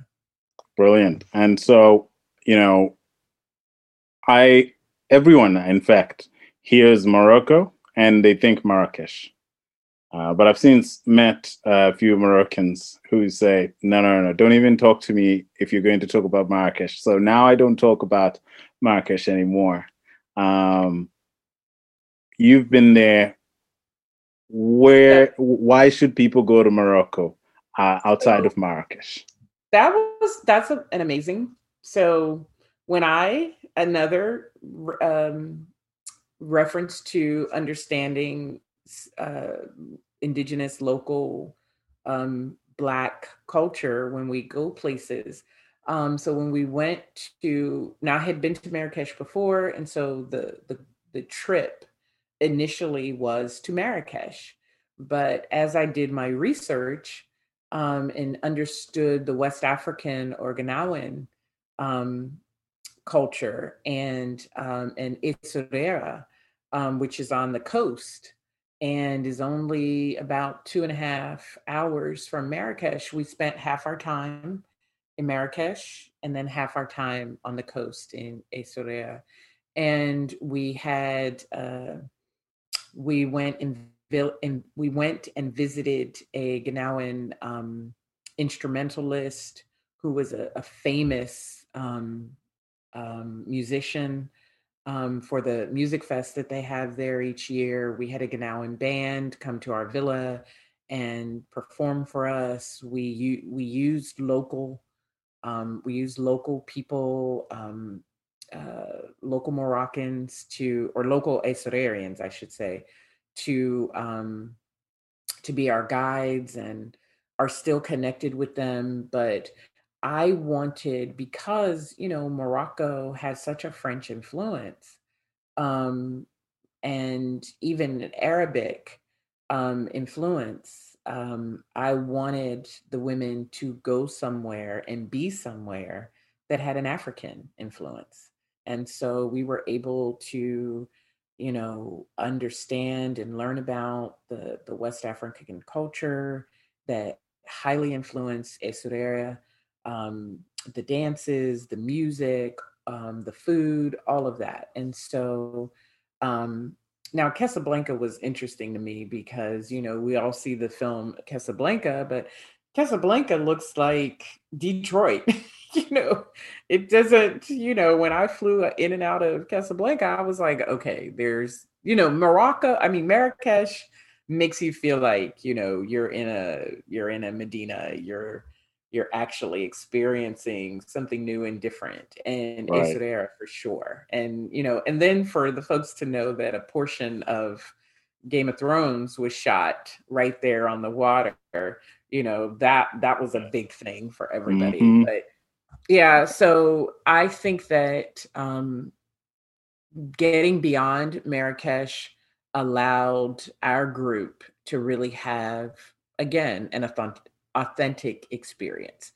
Brilliant. And so, you know, I everyone in fact hears Morocco and they think Marrakesh. Uh, but I've since met a few Moroccans who say, no, no, no, don't even talk to me if you're going to talk about Marrakesh. So now I don't talk about Marrakesh anymore. Um, you've been there. Where, why should people go to Morocco uh, outside of Marrakesh? that was that's a, an amazing so when i another um, reference to understanding uh, indigenous local um, black culture when we go places. Um, so when we went to now i had been to marrakesh before and so the the, the trip initially was to marrakesh. But as i did my research um, and understood the West African or um, culture and um, and Essaouira, um, which is on the coast and is only about two and a half hours from Marrakesh. We spent half our time in Marrakesh and then half our time on the coast in Essaouira. And we had, uh, we went and and we went and visited a Ganawan um, instrumentalist who was a, a famous um, um, musician um, for the music fest that they have there each year. We had a Ganawan band come to our villa and perform for us. We we used local um, we used local people. Um, uh, local Moroccans to, or local Asurarians, I should say, to um, to be our guides and are still connected with them. But I wanted because you know Morocco has such a French influence, um, and even Arabic um, influence. Um, I wanted the women to go somewhere and be somewhere that had an African influence, and so we were able to you know, understand and learn about the, the West African culture that highly influenced Essaouira, um, the dances, the music, um, the food, all of that. And so um, now Casablanca was interesting to me because, you know, we all see the film Casablanca, but Casablanca looks like Detroit. you know, it doesn't, you know, when I flew in and out of Casablanca, I was like, okay, there's, you know, Morocco, I mean, Marrakesh makes you feel like, you know, you're in a, you're in a Medina, you're, you're actually experiencing something new and different and Right. Essaouira for sure. And, you know, and then for the folks to know that a portion of Game of Thrones was shot right there on the water, you know, that, that was a big thing for everybody. Mhm. But yeah, so I think that um, getting beyond Marrakesh allowed our group to really have, again, an authentic experience.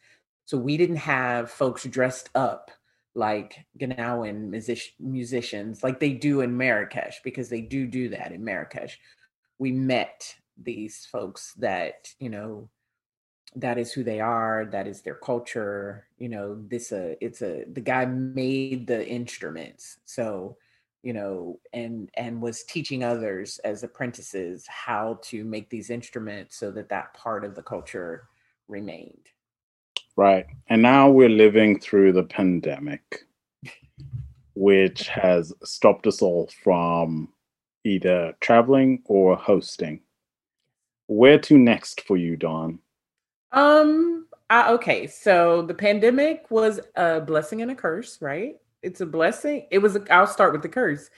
So we didn't have folks dressed up like Ganawan music- musicians like they do in Marrakesh, because they do do that in Marrakesh. We met these folks that, you know, that is who they are that is their culture you know this uh it's a the guy made the instruments so you know and and was teaching others as apprentices how to make these instruments so that that part of the culture remained Right. And now we're living through the pandemic, which has stopped us all from either traveling or hosting. Where to next for you, Dawn? Um, I, okay, so the pandemic was a blessing and a curse, right? It's a blessing. It was. I'll start with the curse.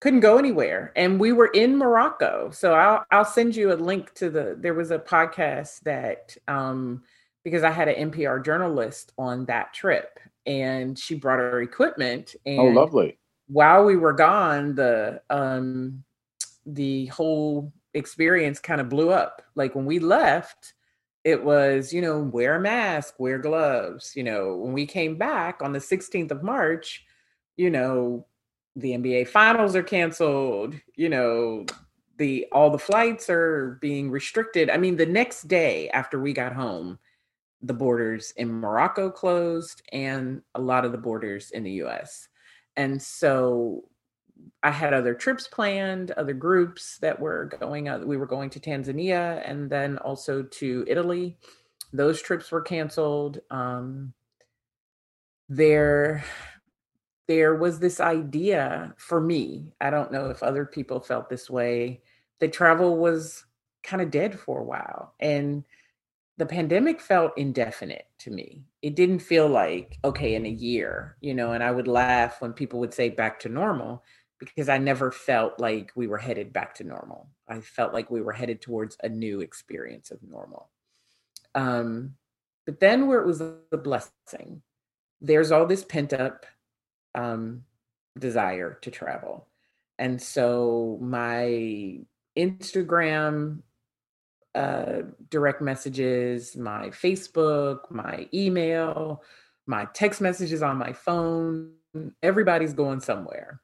Couldn't go anywhere, and we were in Morocco. So I'll I'll send you a link to the. There was a podcast that um because I had an NPR journalist on that trip, and she brought her equipment. And Oh, lovely. while we were gone, the um the whole experience kind of blew up. Like when we left, it was, you know, wear a mask, wear gloves. You know, when we came back on the 16th of March, you know, the NBA finals are canceled, you know, the all the flights are being restricted. I mean, the next day after we got home, the borders in Morocco closed and a lot of the borders in the US. And so I had other trips planned, other groups that were going out. We were going to Tanzania and then also to Italy. Those trips were canceled. Um, there, there was this idea for me. I don't know if other people felt this way. That travel was kind of dead for a while, and the pandemic felt indefinite to me. It didn't feel like okay in a year, you know. And I would laugh when people would say back to normal because I never felt like we were headed back to normal. I felt like we were headed towards a new experience of normal. Um, but then where it was a blessing, there's all this pent up um, desire to travel. And so my Instagram uh, direct messages, my Facebook, my email, my text messages on my phone, everybody's going somewhere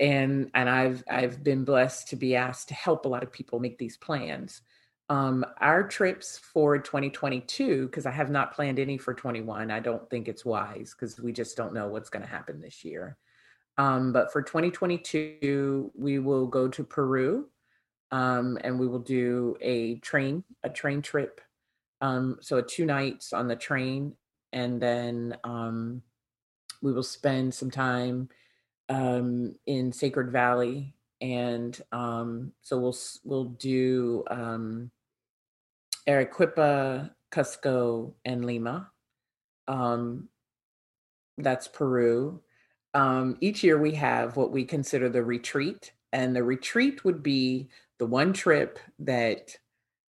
and and I've I've been blessed to be asked to help a lot of people make these plans. Um, our trips for 2022, because I have not planned any for 21. I don't think it's wise because we just don't know what's going to happen this year. Um, but for 2022, we will go to Peru, um, and we will do a train a train trip. Um, so two nights on the train, and then um, we will spend some time um, in Sacred Valley, and um, so we'll we'll do um, Arequipa, Cusco, and Lima. Um, that's Peru. Um, each year we have what we consider the retreat, and the retreat would be the one trip that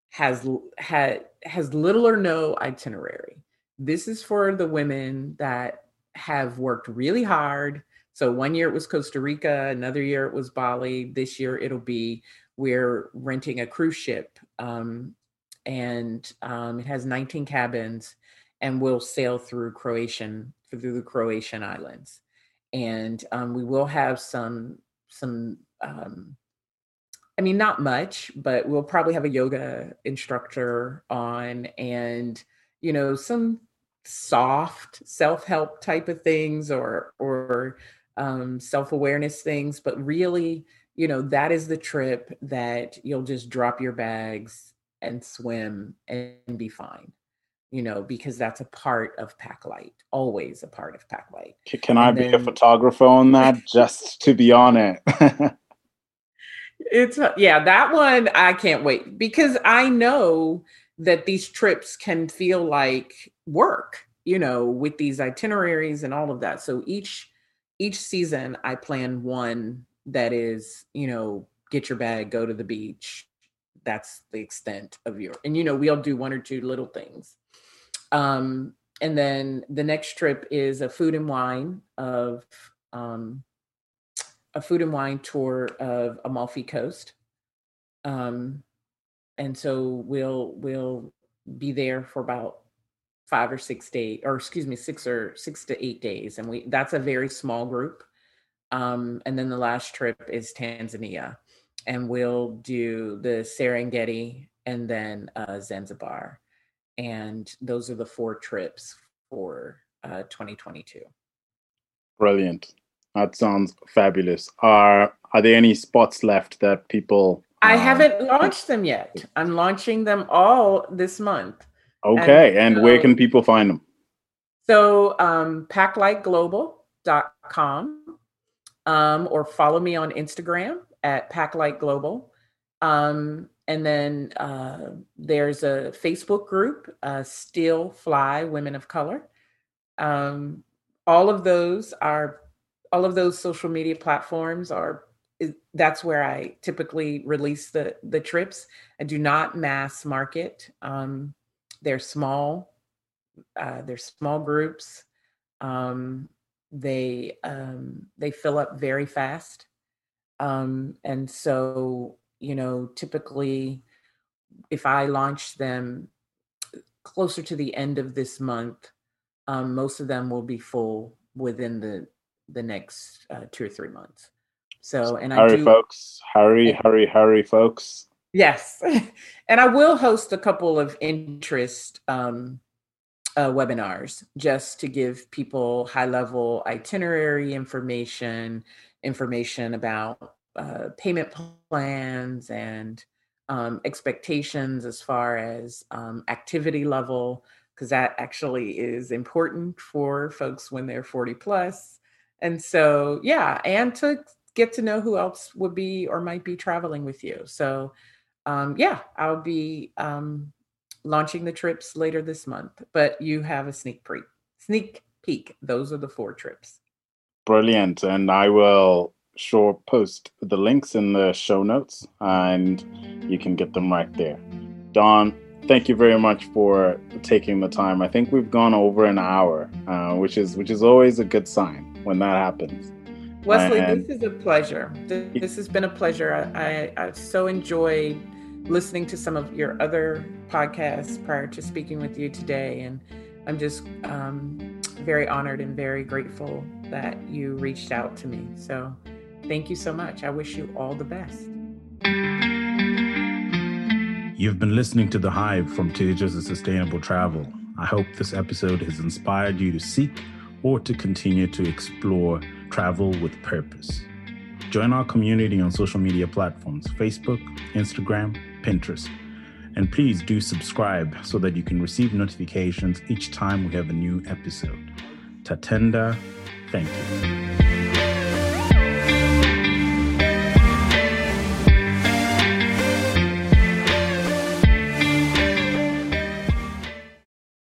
has had has little or no itinerary. This is for the women that have worked really hard so one year it was Costa Rica, another year it was Bali. This year it'll be we're renting a cruise ship, um, and um, it has 19 cabins, and we'll sail through Croatian through the Croatian islands, and um, we will have some some. Um, I mean, not much, but we'll probably have a yoga instructor on, and you know some soft self-help type of things or or um, self awareness things, but really, you know, that is the trip that you'll just drop your bags and swim and be fine, you know, because that's a part of Pack Light, always a part of Pack Light. Can I and be a photographer on that just to be on it? it's, uh, yeah, that one I can't wait because I know that these trips can feel like work, you know, with these itineraries and all of that. So each each season I plan one that is, you know, get your bag, go to the beach. That's the extent of your and you know, we'll do one or two little things. Um, and then the next trip is a food and wine of um, a food and wine tour of Amalfi Coast. Um, and so we'll we'll be there for about five or six days, or excuse me, six or six to eight days, and we that's a very small group. Um, and then the last trip is Tanzania, and we'll do the Serengeti and then uh, Zanzibar, and those are the four trips for uh, 2022. Brilliant. That sounds fabulous. Are are there any spots left that people? I uh, haven't launched them yet. I'm launching them all this month. Okay. And, and where can people find them? So um, packlightglobal.com um, or follow me on Instagram at packlightglobal. Um, and then uh, there's a Facebook group, uh, Still Fly Women of Color. Um, all of those are, all of those social media platforms are that's where I typically release the the trips. I do not mass market. Um, they're small. Uh, they're small groups. Um, they um, they fill up very fast. Um, and so, you know, typically if I launch them closer to the end of this month, um, most of them will be full within the the next uh, two or three months. So, and hurry, I do, folks, hurry, hurry, hurry, folks. Yes, and I will host a couple of interest um, uh, webinars just to give people high level itinerary information, information about uh, payment plans and um, expectations as far as um, activity level, because that actually is important for folks when they're 40 plus. And so, yeah, and to get to know who else would be or might be traveling with you. So, um, yeah, I'll be um, launching the trips later this month, but you have a sneak peek. Sneak peek. Those are the four trips. Brilliant. And I will sure post the links in the show notes and you can get them right there. Dawn, thank you very much for taking the time. I think we've gone over an hour, uh, which is which is always a good sign when that happens. Wesley, and, this is a pleasure. This has been a pleasure. I, I, I so enjoyed listening to some of your other podcasts prior to speaking with you today, and I'm just um, very honored and very grateful that you reached out to me. So Thank you so much. I wish you all the best. You've been listening to The Hive from Teachers of Sustainable Travel. I hope this episode has inspired you to seek or to continue to explore travel with purpose. Join our community on social media platforms Facebook, Instagram, Pinterest. And please do subscribe so that you can receive notifications each time we have a new episode. Tatenda, thank you.